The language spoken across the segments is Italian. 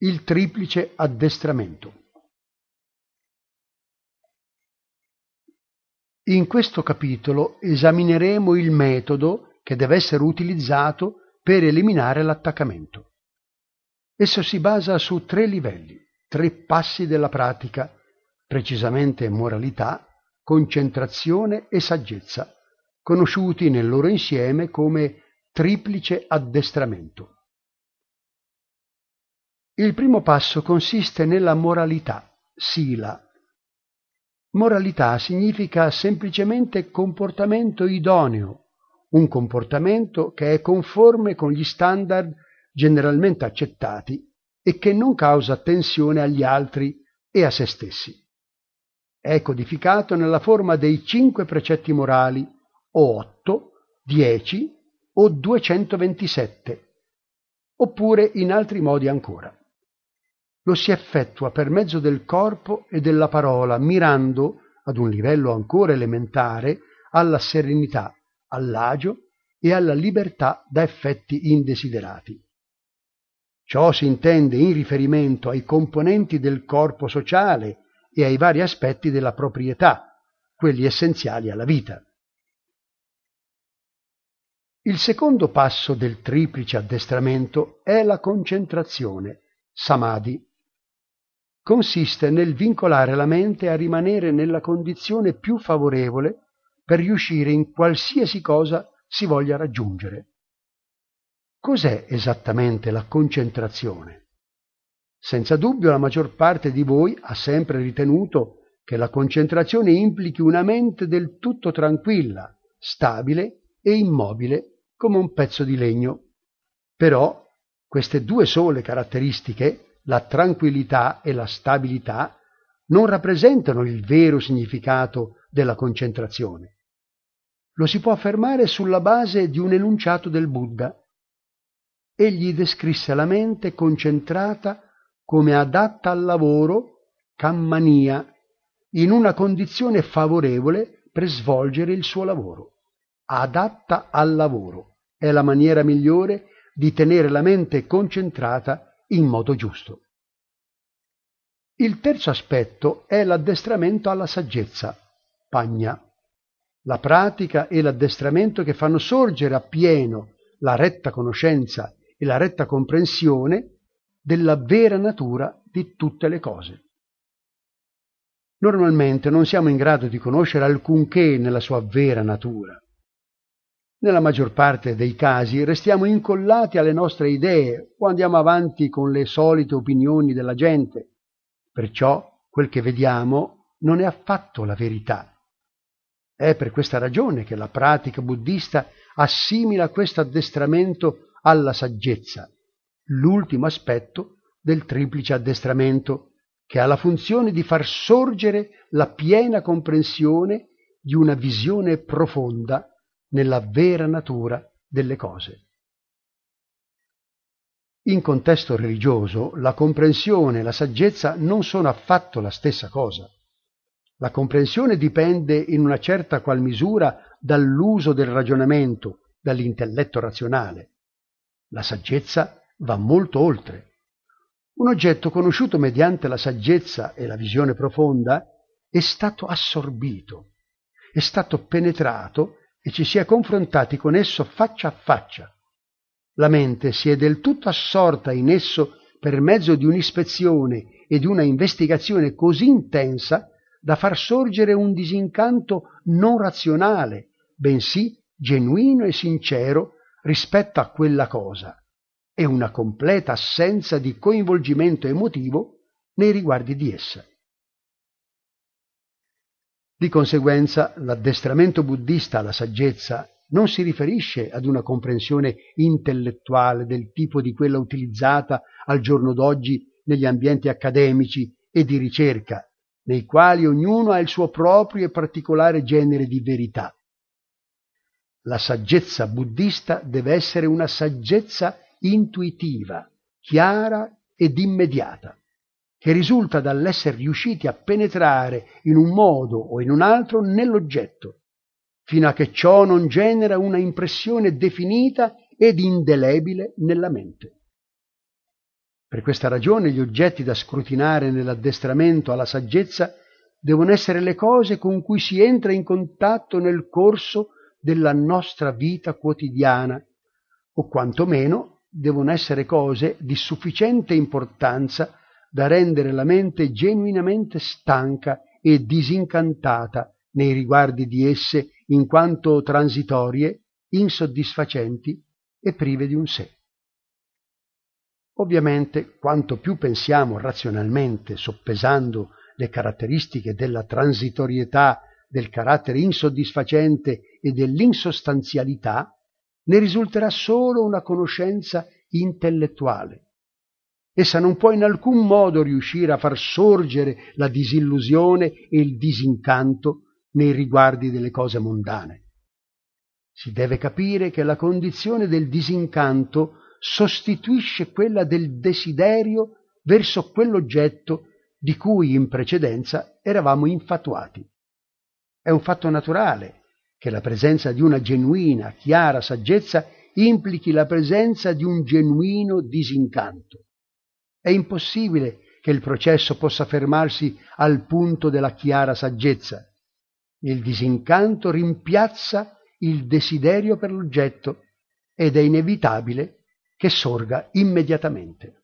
Il triplice addestramento. In questo capitolo esamineremo il metodo che deve essere utilizzato per eliminare l'attaccamento. Esso si basa su tre livelli, tre passi della pratica, precisamente moralità, concentrazione e saggezza, conosciuti nel loro insieme come triplice addestramento. Il primo passo consiste nella moralità, sila. Moralità significa semplicemente comportamento idoneo, un comportamento che è conforme con gli standard generalmente accettati e che non causa tensione agli altri e a se stessi. È codificato nella forma dei cinque precetti morali, o otto, dieci o 227, oppure in altri modi ancora lo si effettua per mezzo del corpo e della parola, mirando, ad un livello ancora elementare, alla serenità, all'agio e alla libertà da effetti indesiderati. Ciò si intende in riferimento ai componenti del corpo sociale e ai vari aspetti della proprietà, quelli essenziali alla vita. Il secondo passo del triplice addestramento è la concentrazione, samadhi, consiste nel vincolare la mente a rimanere nella condizione più favorevole per riuscire in qualsiasi cosa si voglia raggiungere. Cos'è esattamente la concentrazione? Senza dubbio la maggior parte di voi ha sempre ritenuto che la concentrazione implichi una mente del tutto tranquilla, stabile e immobile come un pezzo di legno. Però queste due sole caratteristiche la tranquillità e la stabilità non rappresentano il vero significato della concentrazione. Lo si può affermare sulla base di un enunciato del Buddha. Egli descrisse la mente concentrata come adatta al lavoro, cammania, in una condizione favorevole per svolgere il suo lavoro. Adatta al lavoro è la maniera migliore di tenere la mente concentrata in modo giusto. Il terzo aspetto è l'addestramento alla saggezza, pagna, la pratica e l'addestramento che fanno sorgere appieno la retta conoscenza e la retta comprensione della vera natura di tutte le cose. Normalmente non siamo in grado di conoscere alcunché nella sua vera natura. Nella maggior parte dei casi restiamo incollati alle nostre idee o andiamo avanti con le solite opinioni della gente. Perciò quel che vediamo non è affatto la verità. È per questa ragione che la pratica buddista assimila questo addestramento alla saggezza, l'ultimo aspetto del triplice addestramento, che ha la funzione di far sorgere la piena comprensione di una visione profonda nella vera natura delle cose. In contesto religioso la comprensione e la saggezza non sono affatto la stessa cosa. La comprensione dipende in una certa qual misura dall'uso del ragionamento, dall'intelletto razionale. La saggezza va molto oltre. Un oggetto conosciuto mediante la saggezza e la visione profonda è stato assorbito, è stato penetrato e ci si è confrontati con esso faccia a faccia. La mente si è del tutto assorta in esso per mezzo di un'ispezione e di una investigazione così intensa da far sorgere un disincanto non razionale, bensì genuino e sincero rispetto a quella cosa e una completa assenza di coinvolgimento emotivo nei riguardi di essa. Di conseguenza l'addestramento buddista alla saggezza non si riferisce ad una comprensione intellettuale del tipo di quella utilizzata al giorno d'oggi negli ambienti accademici e di ricerca, nei quali ognuno ha il suo proprio e particolare genere di verità. La saggezza buddista deve essere una saggezza intuitiva, chiara ed immediata che risulta dall'essere riusciti a penetrare in un modo o in un altro nell'oggetto, fino a che ciò non genera una impressione definita ed indelebile nella mente. Per questa ragione gli oggetti da scrutinare nell'addestramento alla saggezza devono essere le cose con cui si entra in contatto nel corso della nostra vita quotidiana, o quantomeno devono essere cose di sufficiente importanza da rendere la mente genuinamente stanca e disincantata nei riguardi di esse in quanto transitorie, insoddisfacenti e prive di un sé. Ovviamente, quanto più pensiamo razionalmente, soppesando le caratteristiche della transitorietà, del carattere insoddisfacente e dell'insostanzialità, ne risulterà solo una conoscenza intellettuale. Essa non può in alcun modo riuscire a far sorgere la disillusione e il disincanto nei riguardi delle cose mondane. Si deve capire che la condizione del disincanto sostituisce quella del desiderio verso quell'oggetto di cui in precedenza eravamo infatuati. È un fatto naturale che la presenza di una genuina, chiara saggezza implichi la presenza di un genuino disincanto. È impossibile che il processo possa fermarsi al punto della chiara saggezza. Il disincanto rimpiazza il desiderio per l'oggetto ed è inevitabile che sorga immediatamente.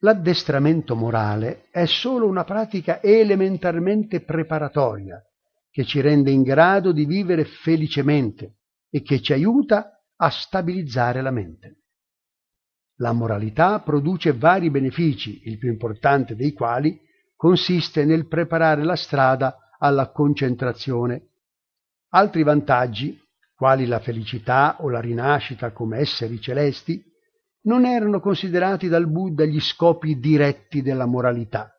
L'addestramento morale è solo una pratica elementarmente preparatoria che ci rende in grado di vivere felicemente e che ci aiuta a stabilizzare la mente. La moralità produce vari benefici, il più importante dei quali consiste nel preparare la strada alla concentrazione. Altri vantaggi, quali la felicità o la rinascita come esseri celesti, non erano considerati dal Buddha gli scopi diretti della moralità.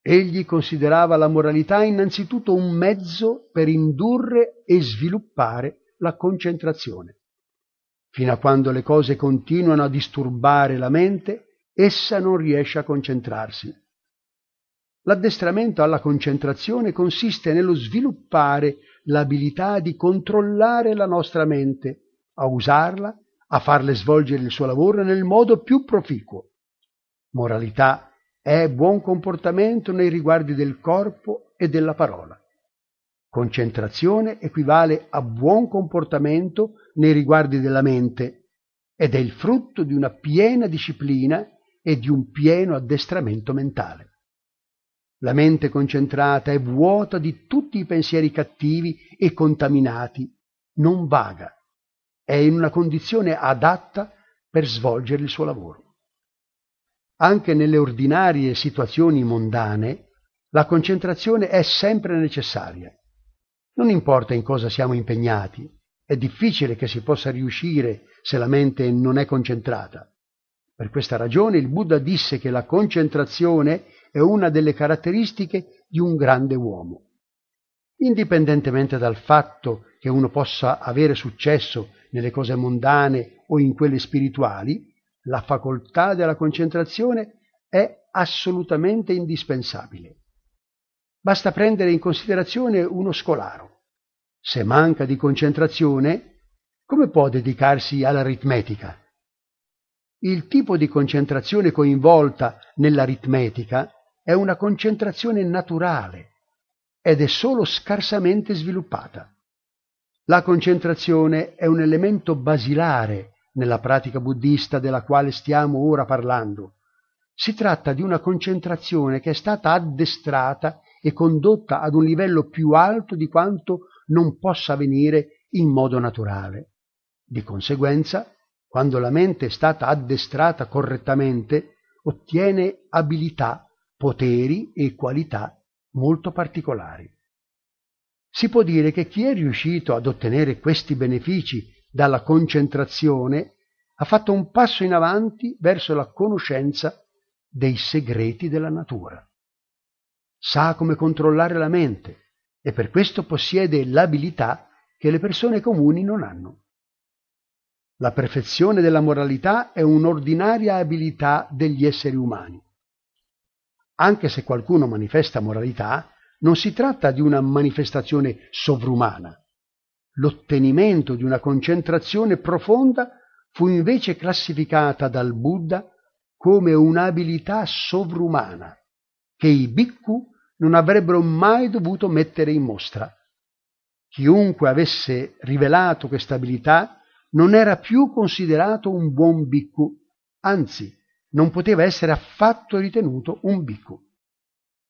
Egli considerava la moralità innanzitutto un mezzo per indurre e sviluppare la concentrazione. Fino a quando le cose continuano a disturbare la mente, essa non riesce a concentrarsi. L'addestramento alla concentrazione consiste nello sviluppare l'abilità di controllare la nostra mente, a usarla a farle svolgere il suo lavoro nel modo più proficuo. Moralità è buon comportamento nei riguardi del corpo e della parola. Concentrazione equivale a buon comportamento nei riguardi della mente ed è il frutto di una piena disciplina e di un pieno addestramento mentale. La mente concentrata è vuota di tutti i pensieri cattivi e contaminati, non vaga è in una condizione adatta per svolgere il suo lavoro. Anche nelle ordinarie situazioni mondane la concentrazione è sempre necessaria. Non importa in cosa siamo impegnati, è difficile che si possa riuscire se la mente non è concentrata. Per questa ragione il Buddha disse che la concentrazione è una delle caratteristiche di un grande uomo. Indipendentemente dal fatto che uno possa avere successo nelle cose mondane o in quelle spirituali, la facoltà della concentrazione è assolutamente indispensabile. Basta prendere in considerazione uno scolaro. Se manca di concentrazione, come può dedicarsi all'aritmetica? Il tipo di concentrazione coinvolta nell'aritmetica è una concentrazione naturale ed è solo scarsamente sviluppata. La concentrazione è un elemento basilare nella pratica buddista della quale stiamo ora parlando. Si tratta di una concentrazione che è stata addestrata e condotta ad un livello più alto di quanto non possa avvenire in modo naturale. Di conseguenza, quando la mente è stata addestrata correttamente, ottiene abilità, poteri e qualità molto particolari. Si può dire che chi è riuscito ad ottenere questi benefici dalla concentrazione ha fatto un passo in avanti verso la conoscenza dei segreti della natura. Sa come controllare la mente e per questo possiede l'abilità che le persone comuni non hanno. La perfezione della moralità è un'ordinaria abilità degli esseri umani. Anche se qualcuno manifesta moralità, non si tratta di una manifestazione sovrumana. L'ottenimento di una concentrazione profonda fu invece classificata dal Buddha come un'abilità sovrumana che i bhikkhu non avrebbero mai dovuto mettere in mostra. Chiunque avesse rivelato questa abilità non era più considerato un buon bhikkhu, anzi non poteva essere affatto ritenuto un bhikkhu.